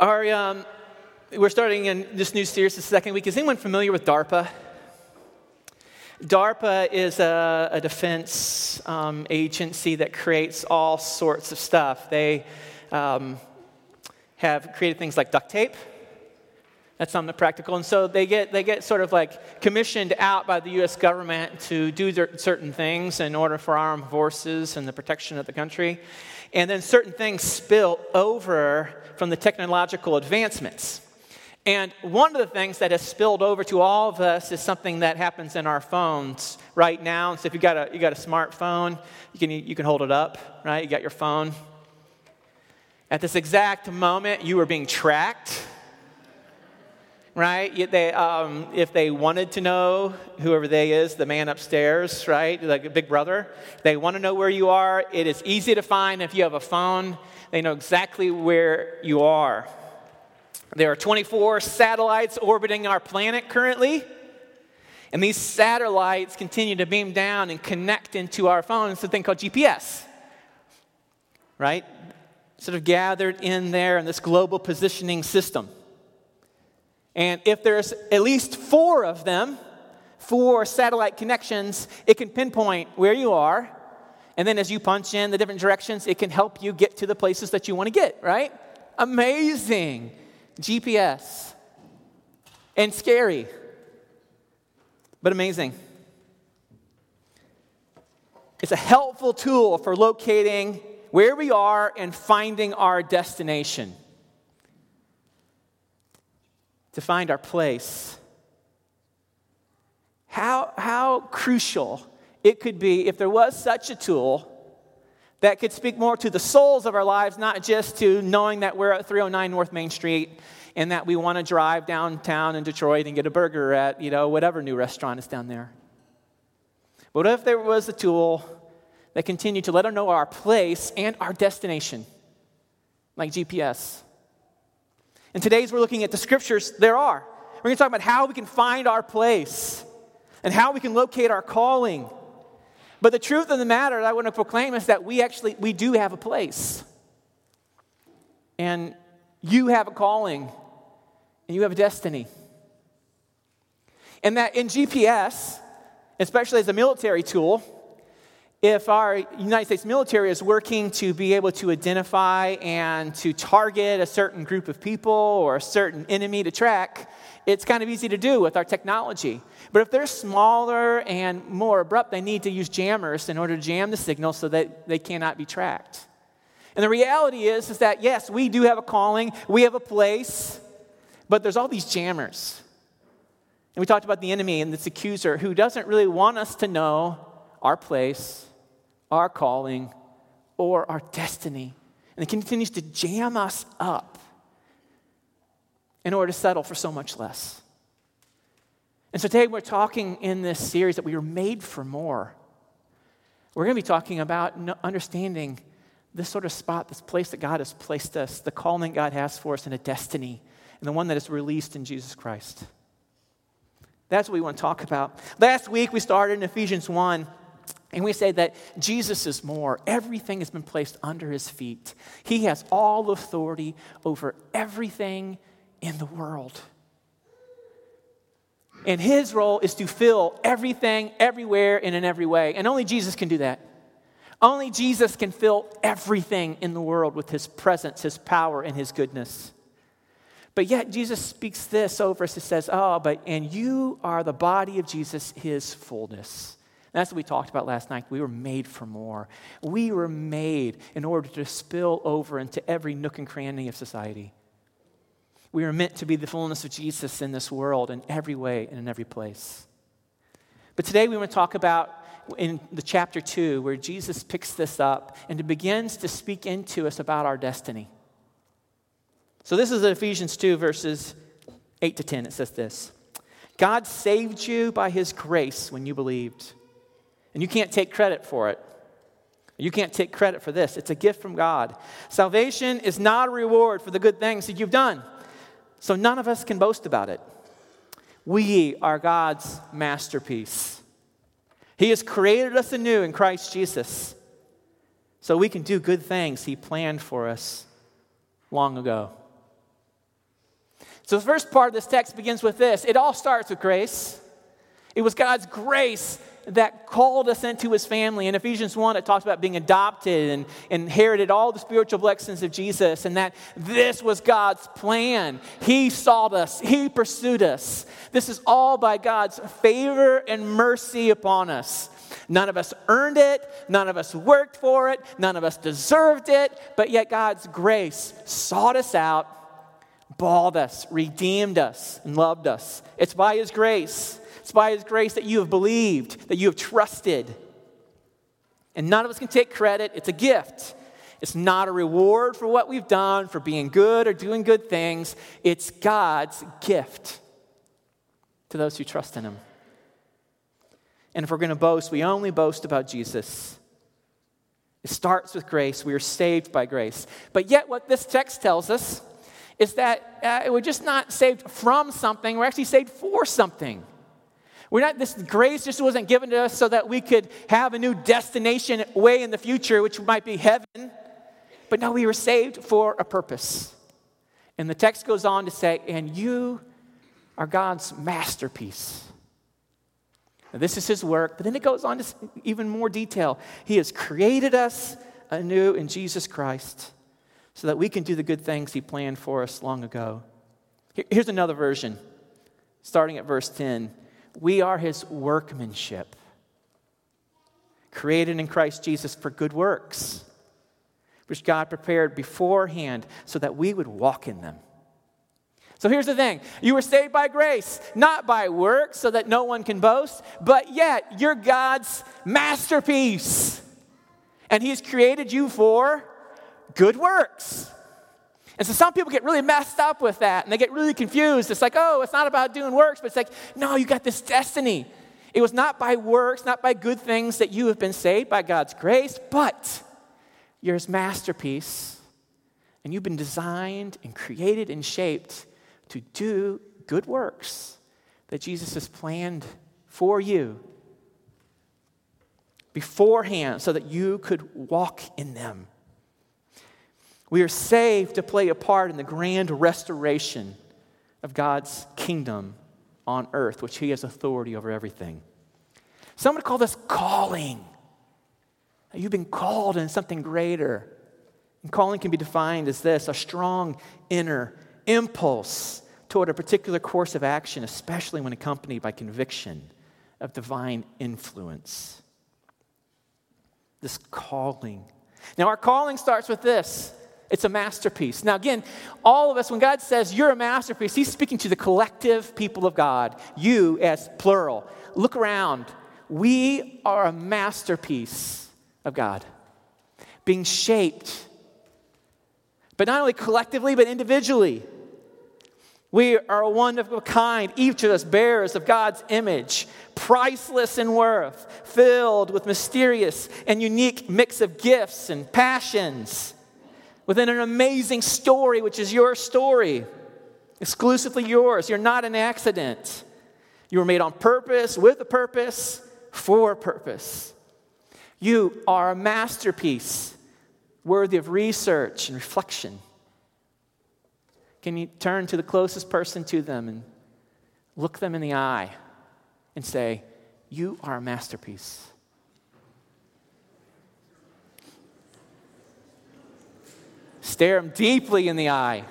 Our, um, we're starting in this new series the second week. Is anyone familiar with DARPA? DARPA is a, a defense um, agency that creates all sorts of stuff. They um, have created things like duct tape. That's something practical. And so they get, they get sort of like commissioned out by the US government to do certain things in order for armed forces and the protection of the country. And then certain things spill over from the technological advancements. And one of the things that has spilled over to all of us is something that happens in our phones right now. So if you got a you got a smartphone, you can you can hold it up, right? You got your phone. At this exact moment, you are being tracked, right? They, um, if they wanted to know whoever they is, the man upstairs, right, like a big brother, they want to know where you are. It is easy to find if you have a phone. They know exactly where you are. There are 24 satellites orbiting our planet currently. And these satellites continue to beam down and connect into our phones, It's a thing called GPS, right? Sort of gathered in there in this global positioning system. And if there's at least four of them, four satellite connections, it can pinpoint where you are and then as you punch in the different directions, it can help you get to the places that you want to get, right? Amazing. GPS. And scary, but amazing. It's a helpful tool for locating where we are and finding our destination. To find our place. How, how crucial it could be if there was such a tool that could speak more to the souls of our lives, not just to knowing that we're at 309 North Main Street and that we want to drive downtown in Detroit and get a burger at, you know, whatever new restaurant is down there. But what if there was a tool that continued to let us know our place and our destination, like GPS? And today's we're looking at the scriptures, there are. We're going to talk about how we can find our place and how we can locate our calling but the truth of the matter that I want to proclaim is that we actually we do have a place. And you have a calling and you have a destiny. And that in GPS, especially as a military tool, if our United States military is working to be able to identify and to target a certain group of people or a certain enemy to track, it's kind of easy to do with our technology. But if they're smaller and more abrupt, they need to use jammers in order to jam the signal so that they cannot be tracked. And the reality is, is that yes, we do have a calling, we have a place, but there's all these jammers. And we talked about the enemy and this accuser who doesn't really want us to know our place, our calling, or our destiny. And it continues to jam us up in order to settle for so much less. And so today we're talking in this series that we were made for more. We're going to be talking about understanding this sort of spot, this place that God has placed us, the calling God has for us, and a destiny, and the one that is released in Jesus Christ. That's what we want to talk about. Last week we started in Ephesians 1. And we say that Jesus is more. Everything has been placed under his feet. He has all authority over everything in the world. And his role is to fill everything, everywhere, and in every way. And only Jesus can do that. Only Jesus can fill everything in the world with his presence, his power, and his goodness. But yet, Jesus speaks this over us. He says, Oh, but, and you are the body of Jesus, his fullness. That's what we talked about last night. We were made for more. We were made in order to spill over into every nook and cranny of society. We are meant to be the fullness of Jesus in this world in every way and in every place. But today we want to talk about in the chapter 2 where Jesus picks this up and begins to speak into us about our destiny. So this is Ephesians 2 verses 8 to 10 it says this. God saved you by his grace when you believed. And you can't take credit for it. You can't take credit for this. It's a gift from God. Salvation is not a reward for the good things that you've done. So none of us can boast about it. We are God's masterpiece. He has created us anew in Christ Jesus so we can do good things He planned for us long ago. So the first part of this text begins with this it all starts with grace. It was God's grace that called us into his family. In Ephesians 1, it talks about being adopted and inherited all the spiritual blessings of Jesus, and that this was God's plan. He sought us, he pursued us. This is all by God's favor and mercy upon us. None of us earned it, none of us worked for it, none of us deserved it, but yet God's grace sought us out, bought us, redeemed us, and loved us. It's by His grace. It's by His grace that you have believed, that you have trusted. And none of us can take credit, it's a gift. It's not a reward for what we've done, for being good or doing good things. It's God's gift to those who trust in Him. And if we're going to boast, we only boast about Jesus. It starts with grace. We are saved by grace. But yet, what this text tells us is that uh, we're just not saved from something, we're actually saved for something. We're not, this grace just wasn't given to us so that we could have a new destination way in the future, which might be heaven. But no, we were saved for a purpose. And the text goes on to say, and you are God's masterpiece. Now, this is his work, but then it goes on to even more detail. He has created us anew in Jesus Christ so that we can do the good things he planned for us long ago. Here's another version, starting at verse 10. We are his workmanship, created in Christ Jesus for good works, which God prepared beforehand so that we would walk in them. So here's the thing you were saved by grace, not by works, so that no one can boast, but yet you're God's masterpiece. And He's created you for good works. And so some people get really messed up with that and they get really confused. It's like, oh, it's not about doing works, but it's like, no, you got this destiny. It was not by works, not by good things that you have been saved by God's grace, but you're His masterpiece. And you've been designed and created and shaped to do good works that Jesus has planned for you beforehand so that you could walk in them. We are saved to play a part in the grand restoration of God's kingdom on earth, which He has authority over everything. Some would call this calling. You've been called in something greater. And calling can be defined as this a strong inner impulse toward a particular course of action, especially when accompanied by conviction of divine influence. This calling. Now, our calling starts with this it's a masterpiece. Now, again, all of us, when God says you're a masterpiece, He's speaking to the collective people of God, you as plural. Look around. We are a masterpiece of God, being shaped, but not only collectively, but individually. We are one of a kind, each of us bearers of God's image, priceless in worth, filled with mysterious and unique mix of gifts and passions, within an amazing story, which is your story, exclusively yours. You're not an accident. You were made on purpose, with a purpose, for a purpose. You are a masterpiece worthy of research and reflection. Can you turn to the closest person to them and look them in the eye and say, You are a masterpiece? Stare him deeply in the eye.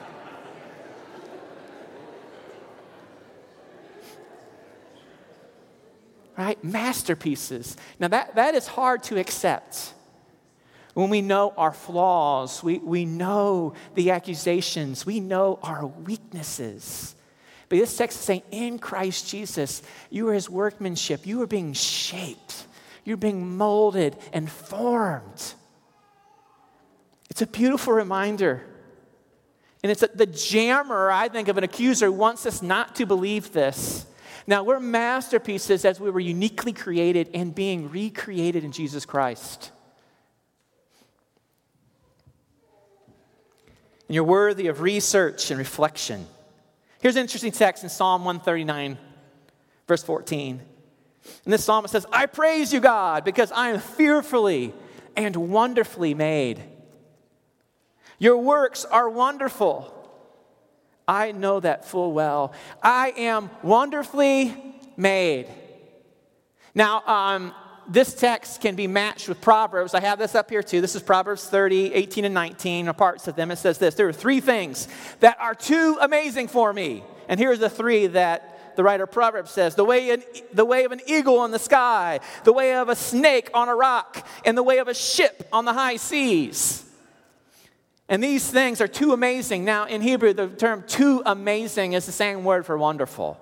right? Masterpieces. Now, that, that is hard to accept. When we know our flaws, we, we know the accusations, we know our weaknesses. But this text is saying, in Christ Jesus, you are his workmanship. You are being shaped, you're being molded and formed. It's a beautiful reminder. And it's the jammer, I think, of an accuser wants us not to believe this. Now, we're masterpieces as we were uniquely created and being recreated in Jesus Christ. and you're worthy of research and reflection. Here's an interesting text in Psalm 139, verse 14. In this psalm, it says, I praise you, God, because I am fearfully and wonderfully made. Your works are wonderful. I know that full well. I am wonderfully made. Now, um, this text can be matched with Proverbs. I have this up here too. This is Proverbs 30, 18, and 19, or parts of them. It says this There are three things that are too amazing for me. And here's the three that the writer of Proverbs says the way, an, the way of an eagle in the sky, the way of a snake on a rock, and the way of a ship on the high seas. And these things are too amazing. Now, in Hebrew, the term too amazing is the same word for wonderful.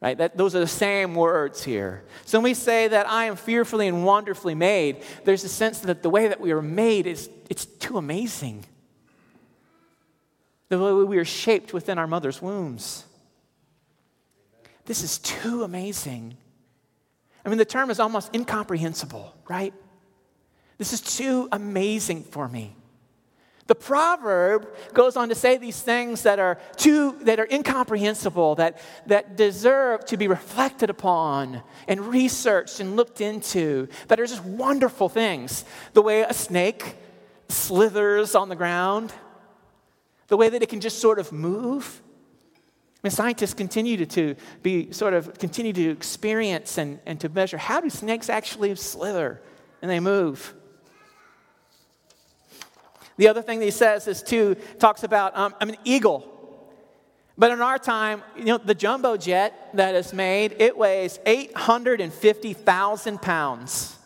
Right? That, those are the same words here. So when we say that I am fearfully and wonderfully made, there's a sense that the way that we are made is it's too amazing. The way we are shaped within our mother's wombs. This is too amazing. I mean, the term is almost incomprehensible, right? This is too amazing for me. The proverb goes on to say these things that are too that are incomprehensible, that, that deserve to be reflected upon and researched and looked into, that are just wonderful things. The way a snake slithers on the ground, the way that it can just sort of move. I mean, scientists continue to, to be sort of continue to experience and, and to measure how do snakes actually slither and they move. The other thing that he says is too, talks about, um, I'm an eagle. But in our time, you know, the jumbo jet that is made, it weighs 850,000 pounds.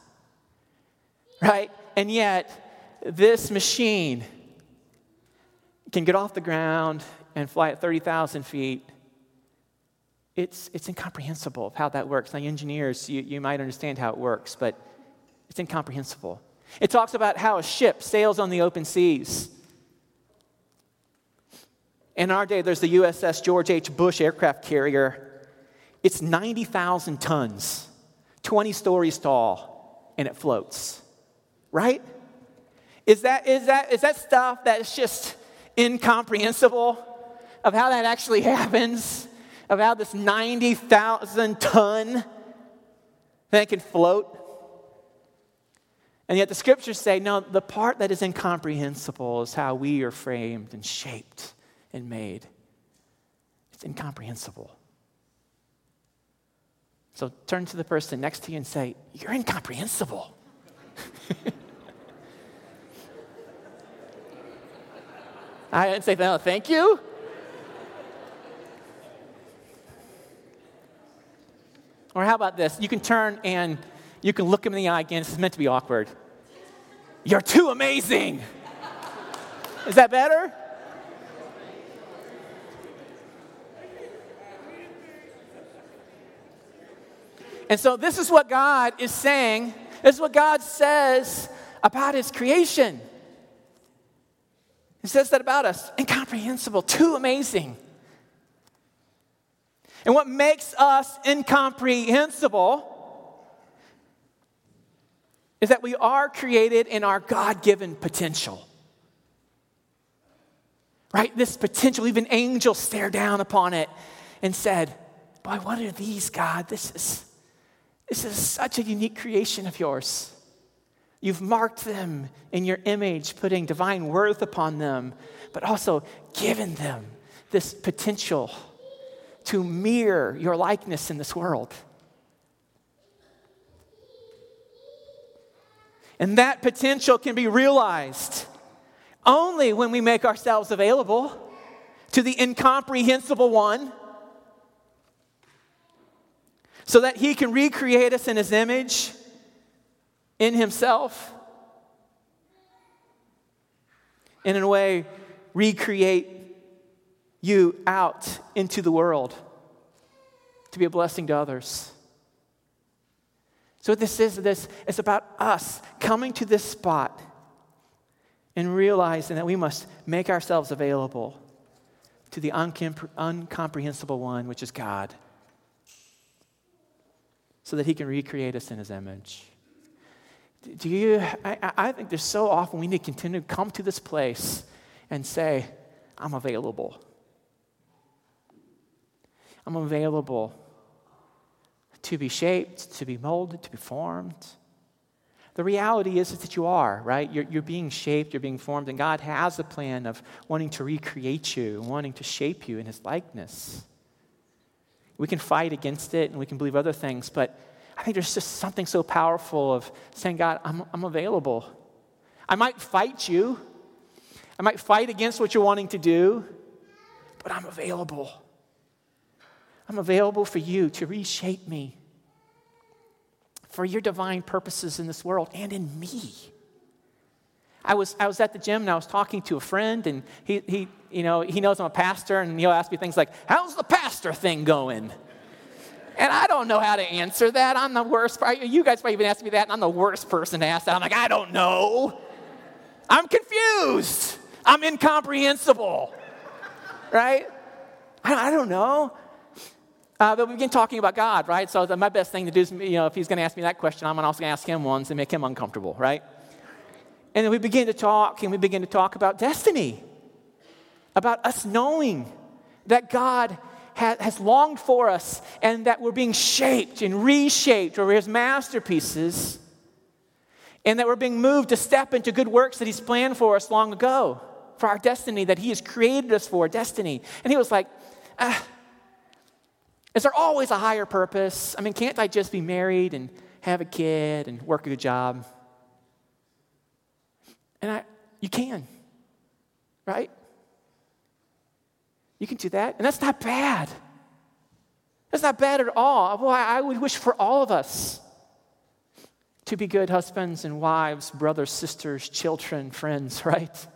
Right? And yet, this machine can get off the ground and fly at 30,000 feet. It's, it's incomprehensible of how that works. Now, engineers, you, you might understand how it works, but it's incomprehensible. It talks about how a ship sails on the open seas. In our day, there's the USS George H. Bush aircraft carrier. It's 90,000 tons, 20 stories tall, and it floats. Right? Is that, is that, is that stuff that's just incomprehensible of how that actually happens? Of how this 90,000 ton thing can float? And yet the scriptures say, no, the part that is incomprehensible is how we are framed and shaped and made. It's incomprehensible. So turn to the person next to you and say, You're incomprehensible. I didn't say, No, oh, thank you. Or how about this? You can turn and you can look him in the eye again. This is meant to be awkward. You're too amazing. Is that better? And so, this is what God is saying. This is what God says about His creation. He says that about us incomprehensible, too amazing. And what makes us incomprehensible is that we are created in our God given potential. Right? This potential, even angels stare down upon it and said, Boy, what are these, God? This is, this is such a unique creation of yours. You've marked them in your image, putting divine worth upon them, but also given them this potential to mirror your likeness in this world. And that potential can be realized only when we make ourselves available to the incomprehensible one so that he can recreate us in his image, in himself, and in a way, recreate you out into the world to be a blessing to others. So, this is, this is about us coming to this spot and realizing that we must make ourselves available to the uncomprehensible one, which is God, so that He can recreate us in His image. Do you, I, I think there's so often we need to continue to come to this place and say, I'm available. I'm available to be shaped, to be molded, to be formed. the reality is, that you are, right? You're, you're being shaped, you're being formed, and God has a plan of wanting to recreate you, wanting to shape you in His likeness. We can fight against it and we can believe other things, but I think there's just something so powerful of saying, God, I'm, I'm available. I might fight you, I might fight against what you're wanting to do, but I'm available. I'm available for you to reshape me for your divine purposes in this world and in me. I was, I was at the gym and I was talking to a friend, and he, he, you know, he knows I'm a pastor, and he'll ask me things like, How's the pastor thing going? And I don't know how to answer that. I'm the worst. You guys probably even asked me that, and I'm the worst person to ask that. I'm like, I don't know. I'm confused. I'm incomprehensible. Right? I don't know. Uh, but we begin talking about God, right? So the, my best thing to do is, you know, if he's going to ask me that question, I'm also going to ask him ones and make him uncomfortable, right? And then we begin to talk, and we begin to talk about destiny, about us knowing that God ha- has longed for us and that we're being shaped and reshaped, or his masterpieces, and that we're being moved to step into good works that he's planned for us long ago, for our destiny that he has created us for, destiny. And he was like, ah, is there always a higher purpose? I mean, can't I just be married and have a kid and work a good job? And I, you can, right? You can do that, and that's not bad. That's not bad at all. Well, I would wish for all of us to be good husbands and wives, brothers, sisters, children, friends, right?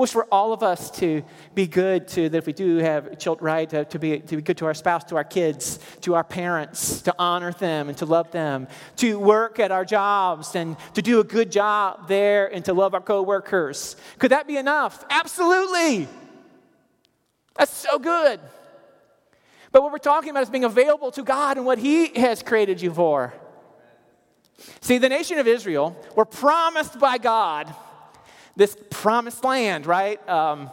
Wish for all of us to be good to that if we do have children, right, to, to, be, to be good to our spouse, to our kids, to our parents, to honor them and to love them, to work at our jobs and to do a good job there and to love our coworkers. Could that be enough? Absolutely. That's so good. But what we're talking about is being available to God and what He has created you for. See, the nation of Israel were promised by God this promised land, right? Um,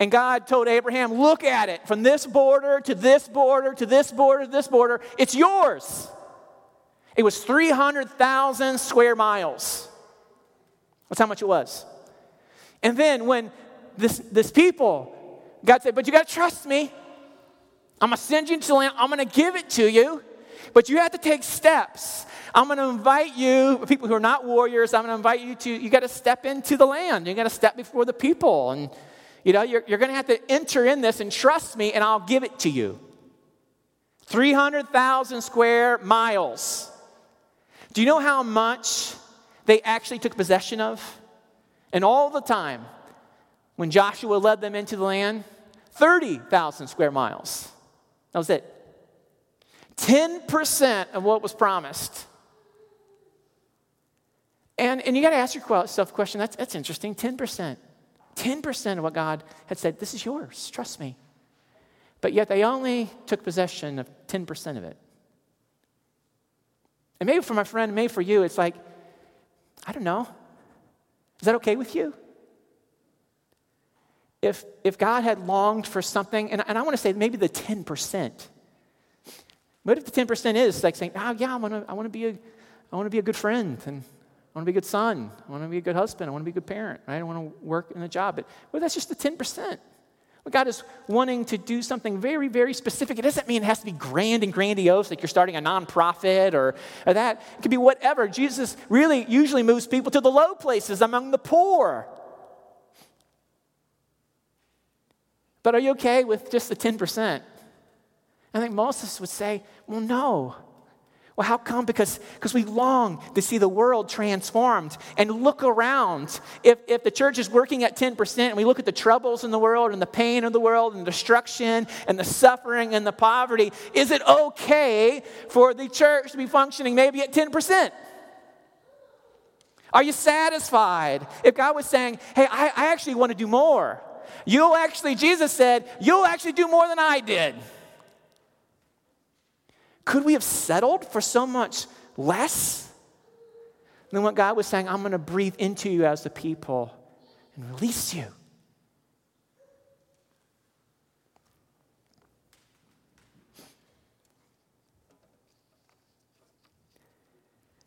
and God told Abraham, Look at it from this border to this border to this border to this border. It's yours. It was 300,000 square miles. That's how much it was. And then when this, this people, God said, But you got to trust me. I'm going to send you the land. I'm going to give it to you. But you have to take steps. I'm going to invite you, people who are not warriors, I'm going to invite you to, you got to step into the land. You got to step before the people. And, you know, you're, you're going to have to enter in this and trust me, and I'll give it to you. 300,000 square miles. Do you know how much they actually took possession of? And all the time, when Joshua led them into the land, 30,000 square miles. That was it. 10% of what was promised. And, and you got to ask yourself a question that's, that's interesting 10%. 10% of what God had said, this is yours, trust me. But yet they only took possession of 10% of it. And maybe for my friend, maybe for you, it's like, I don't know. Is that okay with you? If, if God had longed for something, and, and I want to say maybe the 10%. What if the 10% is like saying, oh, yeah, I want to I wanna be, a, I wanna be a good friend, and I want to be a good son. I want to be a good husband. I want to be a good parent, right? I want to work in a job. But well, that's just the 10%. But God is wanting to do something very, very specific. It doesn't mean it has to be grand and grandiose, like you're starting a nonprofit or, or that. It could be whatever. Jesus really usually moves people to the low places among the poor. But are you okay with just the 10%? I think us would say, well, no. Well, how come? Because, because we long to see the world transformed and look around. If, if the church is working at 10% and we look at the troubles in the world and the pain of the world and the destruction and the suffering and the poverty, is it okay for the church to be functioning maybe at 10%? Are you satisfied? If God was saying, hey, I, I actually want to do more, you'll actually, Jesus said, you'll actually do more than I did. Could we have settled for so much less than what God was saying? I'm going to breathe into you as the people and release you.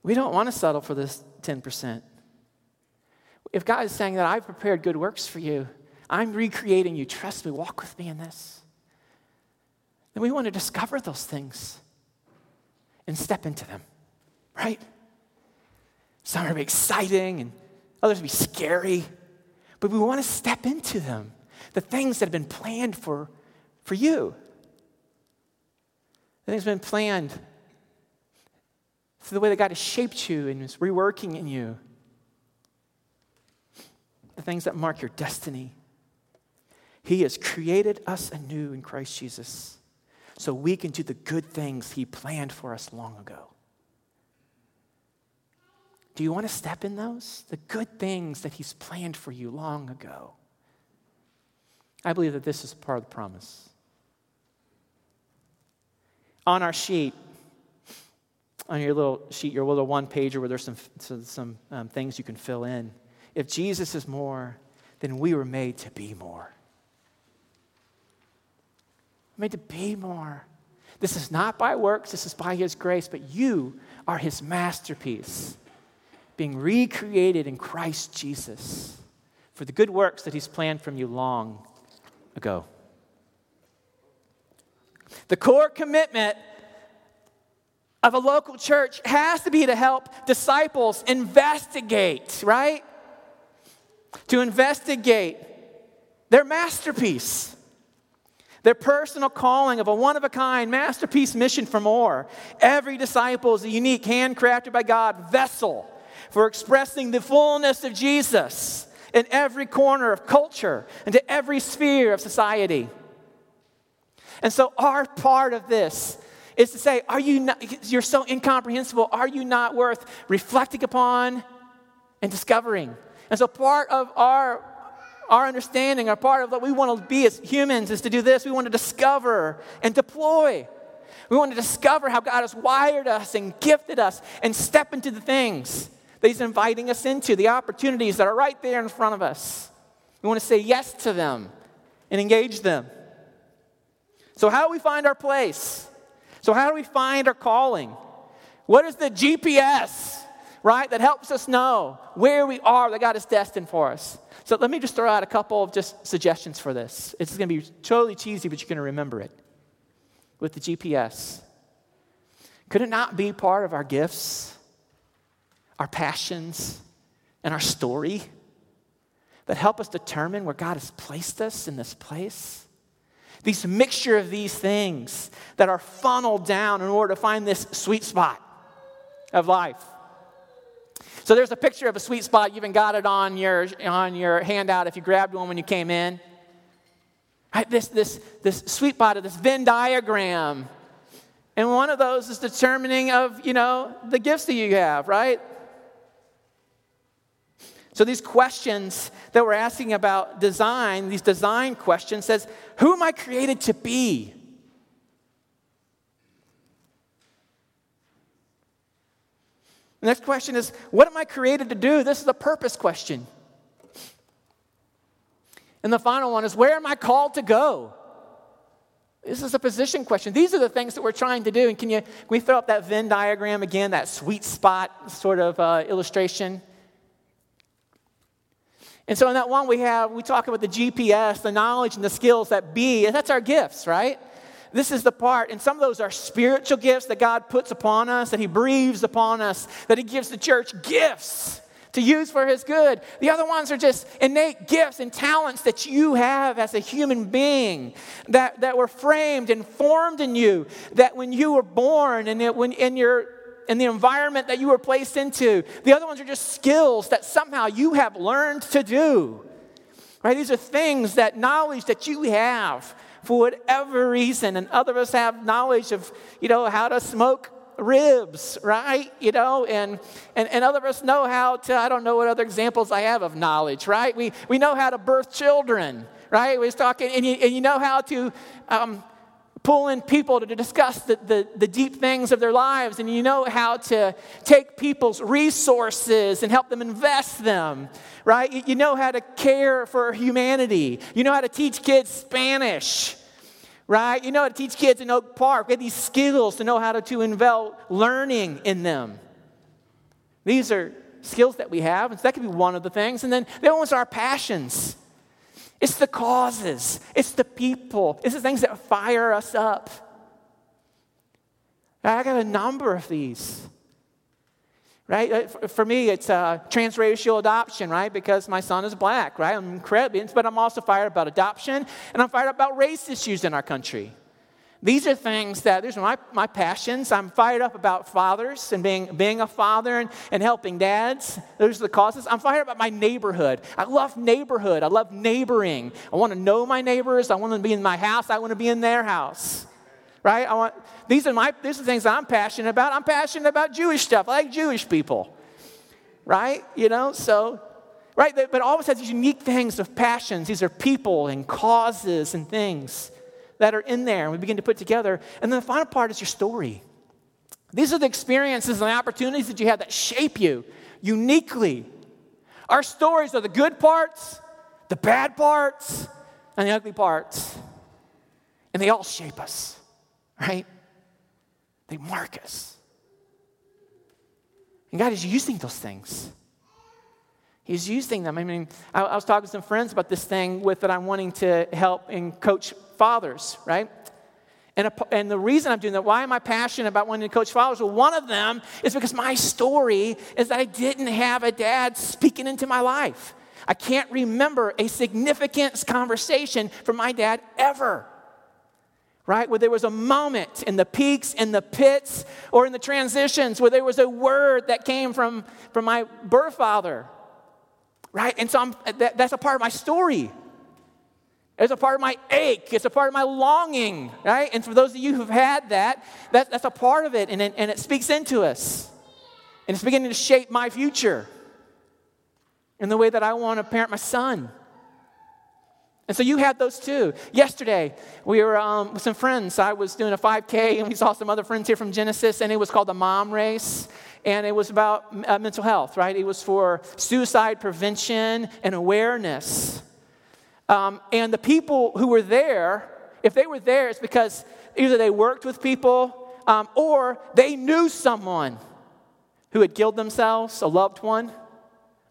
We don't want to settle for this 10%. If God is saying that I've prepared good works for you, I'm recreating you, trust me, walk with me in this, then we want to discover those things and step into them, right? Some are exciting and others be scary, but we want to step into them, the things that have been planned for, for you. The things have been planned through the way that God has shaped you and is reworking in you. The things that mark your destiny. He has created us anew in Christ Jesus so we can do the good things He planned for us long ago. Do you want to step in those? The good things that He's planned for you long ago. I believe that this is part of the promise. On our sheet, on your little sheet, your little one pager where there's some, some um, things you can fill in. If Jesus is more, then we were made to be more. Made to be more. This is not by works, this is by His grace, but you are His masterpiece, being recreated in Christ Jesus for the good works that He's planned from you long ago. The core commitment of a local church has to be to help disciples investigate, right? To investigate their masterpiece, their personal calling of a one of a kind masterpiece mission for more. Every disciple is a unique, handcrafted by God vessel for expressing the fullness of Jesus in every corner of culture and to every sphere of society. And so, our part of this is to say, Are you not, you're so incomprehensible, are you not worth reflecting upon and discovering? And so, part of our our understanding, our part of what we want to be as humans is to do this. We want to discover and deploy. We want to discover how God has wired us and gifted us and step into the things that He's inviting us into, the opportunities that are right there in front of us. We want to say yes to them and engage them. So, how do we find our place? So, how do we find our calling? What is the GPS, right, that helps us know where we are that God is destined for us? So, let me just throw out a couple of just suggestions for this. It's going to be totally cheesy, but you're going to remember it with the GPS. Could it not be part of our gifts, our passions, and our story that help us determine where God has placed us in this place? These mixture of these things that are funneled down in order to find this sweet spot of life. So there's a picture of a sweet spot. You even got it on your, on your handout if you grabbed one when you came in. Right, this, this, this sweet spot of this Venn diagram. And one of those is determining of, you know, the gifts that you have, right? So these questions that we're asking about design, these design questions, says, who am I created to be? The next question is, what am I created to do? This is a purpose question. And the final one is, where am I called to go? This is a position question. These are the things that we're trying to do. And can, you, can we throw up that Venn diagram again, that sweet spot sort of uh, illustration? And so in that one we have, we talk about the GPS, the knowledge and the skills that be, and that's our gifts, right? This is the part, and some of those are spiritual gifts that God puts upon us, that He breathes upon us, that He gives the church gifts to use for His good. The other ones are just innate gifts and talents that you have as a human being that, that were framed and formed in you, that when you were born and it, when in your and the environment that you were placed into. The other ones are just skills that somehow you have learned to do. Right? These are things that knowledge that you have for whatever reason. And other of us have knowledge of, you know, how to smoke ribs, right? You know, and, and, and other of us know how to, I don't know what other examples I have of knowledge, right? We, we know how to birth children, right? We was talking, and you, and you know how to um, pull in people to discuss the, the, the, deep things of their lives, and you know how to take people's resources and help them invest them, right? You, know how to care for humanity. You know how to teach kids Spanish, right? You know how to teach kids in Oak Park. We have these skills to know how to, to involve learning in them. These are skills that we have, and so that could be one of the things. And then the other ones our passions. It's the causes, it's the people, it's the things that fire us up. I got a number of these. Right? Uh, for me, it's uh, transracial adoption, right? Because my son is black, right? I'm incredibly, but I'm also fired about adoption, and I'm fired about race issues in our country. These are things that, these are my, my passions. I'm fired up about fathers and being, being a father and, and helping dads. Those are the causes. I'm fired up about my neighborhood. I love neighborhood. I love neighboring. I want to know my neighbors. I want to be in my house. I want to be in their house. Right? I want, these, are my, these are things I'm passionate about. I'm passionate about Jewish stuff. I like Jewish people. Right? You know, so right? But us has these unique things of passions. These are people and causes and things that are in there, and we begin to put together. And then the final part is your story. These are the experiences and the opportunities that you have that shape you uniquely. Our stories are the good parts, the bad parts, and the ugly parts. And they all shape us, right? They mark us. And God is using those things. He's using them. I mean, I, I was talking to some friends about this thing with that I'm wanting to help and coach fathers, right? And, a, and the reason I'm doing that, why am I passionate about wanting to coach fathers? Well, one of them is because my story is that I didn't have a dad speaking into my life. I can't remember a significant conversation from my dad ever. Right? Where there was a moment in the peaks, in the pits, or in the transitions where there was a word that came from, from my birth father. Right? And so I'm, that, that's a part of my story. It's a part of my ache. It's a part of my longing, right? And for those of you who've had that, that that's a part of it, and it, and it speaks into us. And it's beginning to shape my future in the way that I want to parent my son. And so you had those too. Yesterday, we were um, with some friends. I was doing a 5K, and we saw some other friends here from Genesis, and it was called the Mom Race. And it was about uh, mental health, right? It was for suicide prevention and awareness. Um, and the people who were there, if they were there, it's because either they worked with people um, or they knew someone who had killed themselves, a loved one,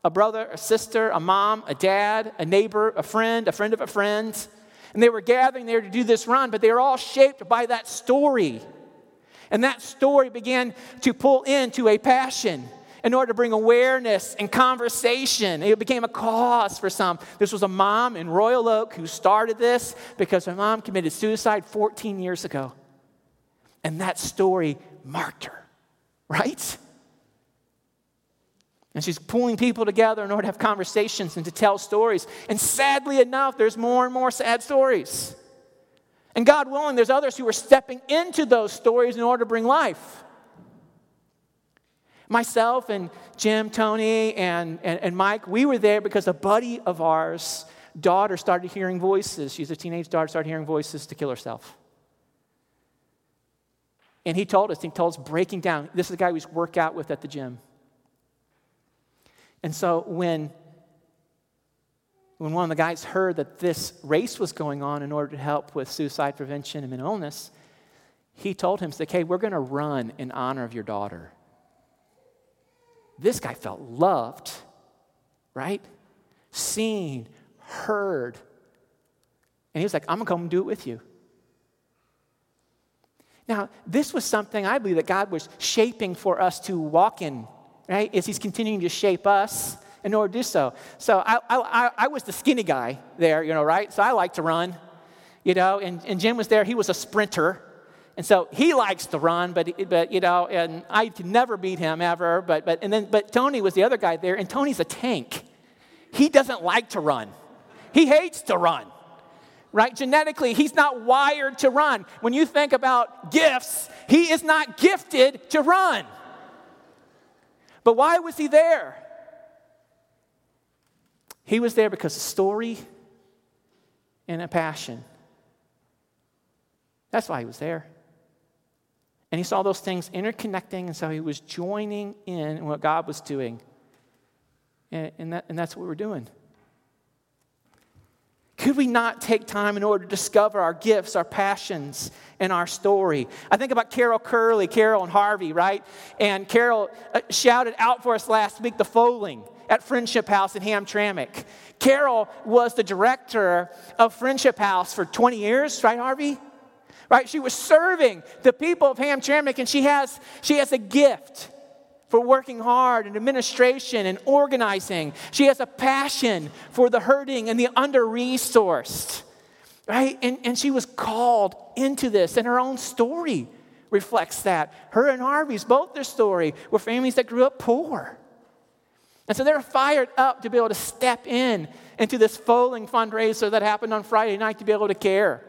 a brother, a sister, a mom, a dad, a neighbor, a friend, a friend of a friend. And they were gathering there to do this run, but they were all shaped by that story. And that story began to pull into a passion in order to bring awareness and conversation. It became a cause for some. This was a mom in Royal Oak who started this because her mom committed suicide 14 years ago. And that story marked her, right? And she's pulling people together in order to have conversations and to tell stories. And sadly enough, there's more and more sad stories. And God willing, there's others who are stepping into those stories in order to bring life. Myself and Jim, Tony, and, and, and Mike, we were there because a buddy of ours' daughter started hearing voices. She's a teenage daughter, started hearing voices to kill herself. And he told us, he told us breaking down. This is the guy we work out with at the gym. And so when, when one of the guys heard that this race was going on in order to help with suicide prevention and mental illness, he told him, said, hey, we're going to run in honor of your daughter. This guy felt loved, right? Seen, heard. And he was like, I'm going to come do it with you. Now, this was something I believe that God was shaping for us to walk in, right? As He's continuing to shape us in order to do so. So I, I, I was the skinny guy there, you know, right? So I like to run, you know, and, and Jim was there. He was a sprinter. And so he likes to run, but, but you know, and I could never beat him ever. But, but, and then, but Tony was the other guy there, and Tony's a tank. He doesn't like to run, he hates to run. Right? Genetically, he's not wired to run. When you think about gifts, he is not gifted to run. But why was he there? He was there because of story and a passion. That's why he was there. And he saw those things interconnecting, and so he was joining in what God was doing. And, and, that, and that's what we're doing. Could we not take time in order to discover our gifts, our passions, and our story? I think about Carol Curley, Carol and Harvey, right? And Carol uh, shouted out for us last week the foaling at Friendship House in Hamtramck. Carol was the director of Friendship House for 20 years, right, Harvey? Right? She was serving the people of Hamtramck, and she has, she has a gift for working hard in administration and organizing. She has a passion for the hurting and the under resourced, right? And, and she was called into this, and her own story reflects that. Her and Harvey's, both their story, were families that grew up poor. And so they're fired up to be able to step in into this foaling fundraiser that happened on Friday night to be able to care.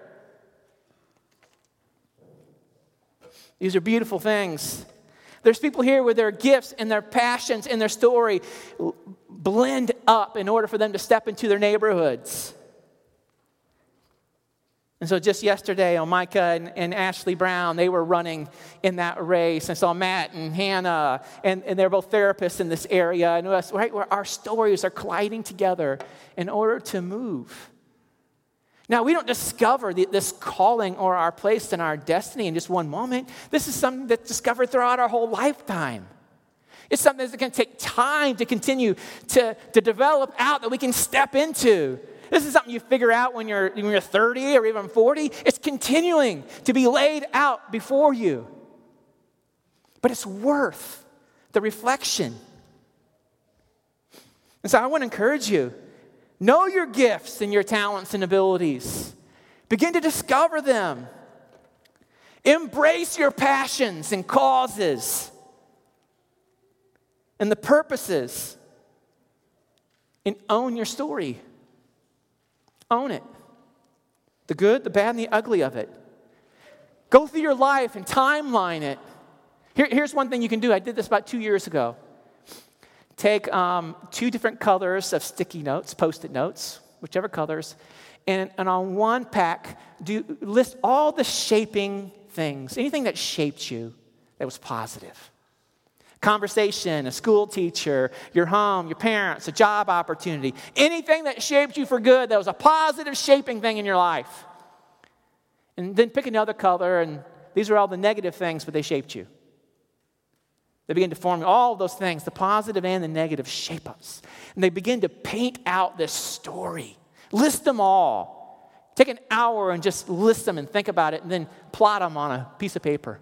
These are beautiful things. There's people here with their gifts and their passions and their story blend up in order for them to step into their neighborhoods. And so just yesterday, Micah and, and, Ashley Brown, they were running in that race. And saw Matt and Hannah, and, and they're both therapists in this area. And us, right, where our stories are colliding together in order to move. Now, we don't discover the, this calling or our place and our destiny in just one moment. This is something that's discovered throughout our whole lifetime. It's something that's going to take time to continue to, to develop out that we can step into. This is something you figure out when you're, when you're 30 or even 40. It's continuing to be laid out before you. But it's worth the reflection. And so I want to encourage you Know your gifts and your talents and abilities. Begin to discover them. Embrace your passions and causes and the purposes. And own your story. Own it. The good, the bad, and the ugly of it. Go through your life and timeline it. Here, here's one thing you can do. I did this about two years ago. Take um, two different colors of sticky notes, post it notes, whichever colors, and, and on one pack, do, list all the shaping things, anything that shaped you that was positive. Conversation, a school teacher, your home, your parents, a job opportunity, anything that shaped you for good that was a positive shaping thing in your life. And then pick another color, and these are all the negative things, but they shaped you. They begin to form all those things, the positive and the negative, shape us. And they begin to paint out this story. List them all. Take an hour and just list them and think about it and then plot them on a piece of paper.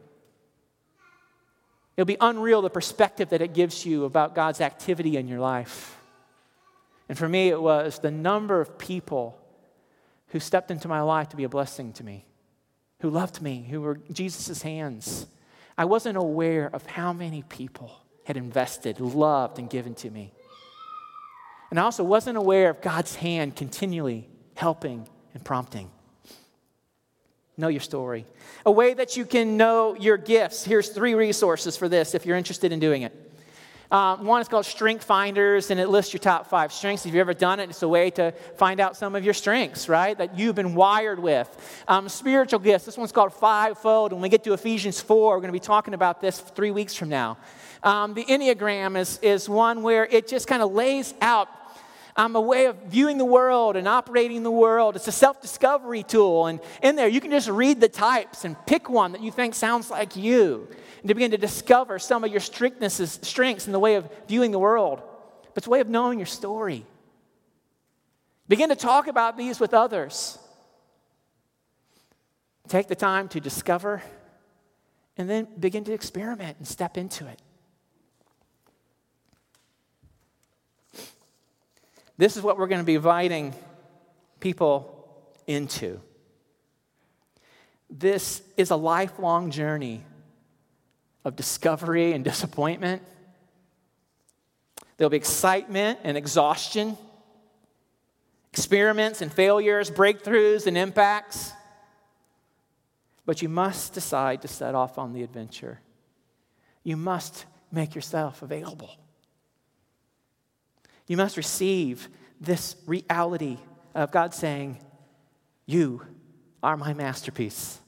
It'll be unreal the perspective that it gives you about God's activity in your life. And for me, it was the number of people who stepped into my life to be a blessing to me, who loved me, who were Jesus' hands I wasn't aware of how many people had invested, loved, and given to me. And I also wasn't aware of God's hand continually helping and prompting. Know your story. A way that you can know your gifts. Here's three resources for this if you're interested in doing it. Um, one is called Strength Finders, and it lists your top five strengths. If you've ever done it, it's a way to find out some of your strengths, right, that you've been wired with. Um, spiritual gifts, this one's called Fivefold. And when we get to Ephesians 4, we're going to be talking about this three weeks from now. Um, the Enneagram is, is one where it just kind of lays out um, a way of viewing the world and operating the world. It's a self discovery tool. And in there, you can just read the types and pick one that you think sounds like you and to begin to discover some of your strengths, strengths in the way of viewing the world. But it's a way of knowing your story. Begin to talk about these with others. Take the time to discover and then begin to experiment and step into it. This is what we're going to be inviting people into. This is a lifelong journey of discovery and disappointment. There'll be excitement and exhaustion, experiments and failures, breakthroughs and impacts. But you must decide to set off on the adventure. You must make yourself available. You must receive this reality of God saying, You are my masterpiece.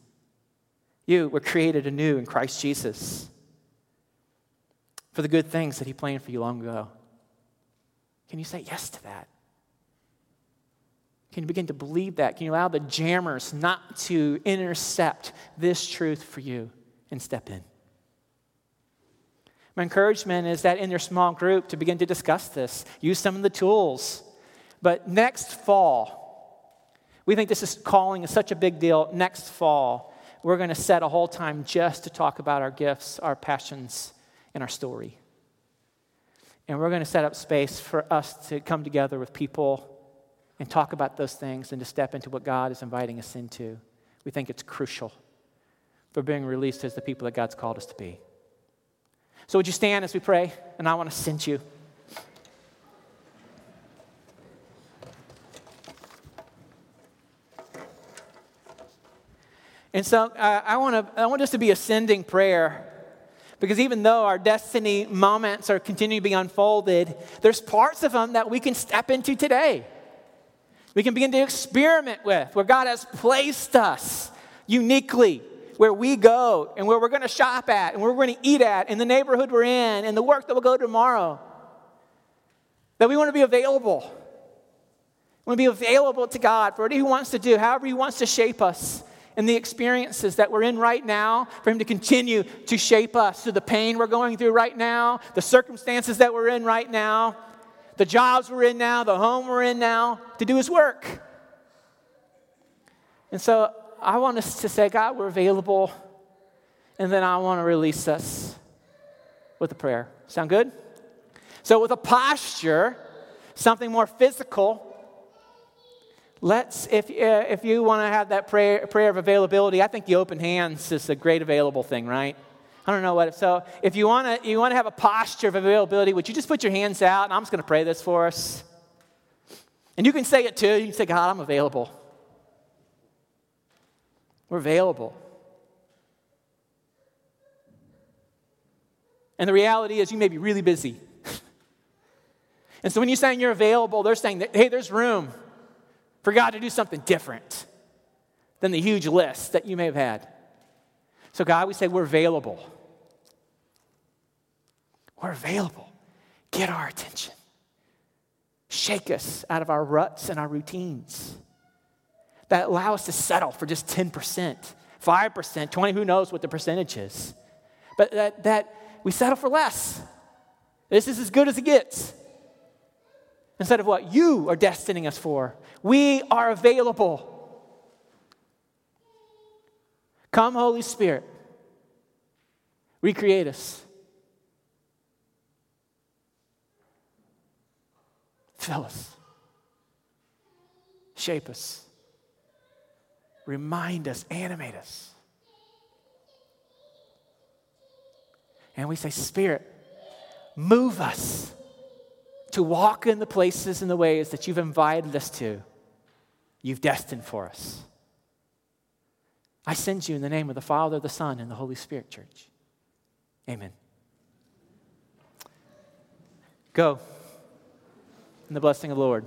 You were created anew in Christ Jesus for the good things that He planned for you long ago. Can you say yes to that? Can you begin to believe that? Can you allow the jammers not to intercept this truth for you and step in? My encouragement is that in your small group to begin to discuss this, use some of the tools. But next fall, we think this is calling is such a big deal. Next fall, we're going to set a whole time just to talk about our gifts, our passions, and our story. And we're going to set up space for us to come together with people and talk about those things and to step into what God is inviting us into. We think it's crucial for being released as the people that God's called us to be. So, would you stand as we pray? And I want to send you. And so uh, I, want to, I want this to be ascending prayer because even though our destiny moments are continuing to be unfolded, there's parts of them that we can step into today. We can begin to experiment with where God has placed us uniquely where we go and where we're going to shop at and where we're going to eat at, in the neighborhood we're in, and the work that we'll go tomorrow. That we want to be available. We want to be available to God for what He wants to do, however He wants to shape us in the experiences that we're in right now, for Him to continue to shape us through the pain we're going through right now, the circumstances that we're in right now, the jobs we're in now, the home we're in now, to do His work. And so I want us to say, God, we're available. And then I want to release us with a prayer. Sound good? So, with a posture, something more physical, let's, if, uh, if you want to have that prayer, prayer of availability, I think the open hands is a great available thing, right? I don't know what. So, if you want to, you want to have a posture of availability, would you just put your hands out? And I'm just going to pray this for us. And you can say it too. You can say, God, I'm available. We're available. And the reality is, you may be really busy. and so when you're saying you're available, they're saying that, hey, there's room for God to do something different than the huge list that you may have had. So, God, we say we're available. We're available. Get our attention. Shake us out of our ruts and our routines that allow us to settle for just 10%, 5%, 20, who knows what the percentage is. But that, that we settle for less. This is as good as it gets. Instead of what you are destining us for, we are available. Come, Holy Spirit, recreate us. Fill us. Shape us remind us, animate us. And we say, Spirit, move us to walk in the places and the ways that you've invited us to, you've destined for us. I send you in the name of the Father, the Son, and the Holy Spirit, church. Amen. Go in the blessing of the Lord.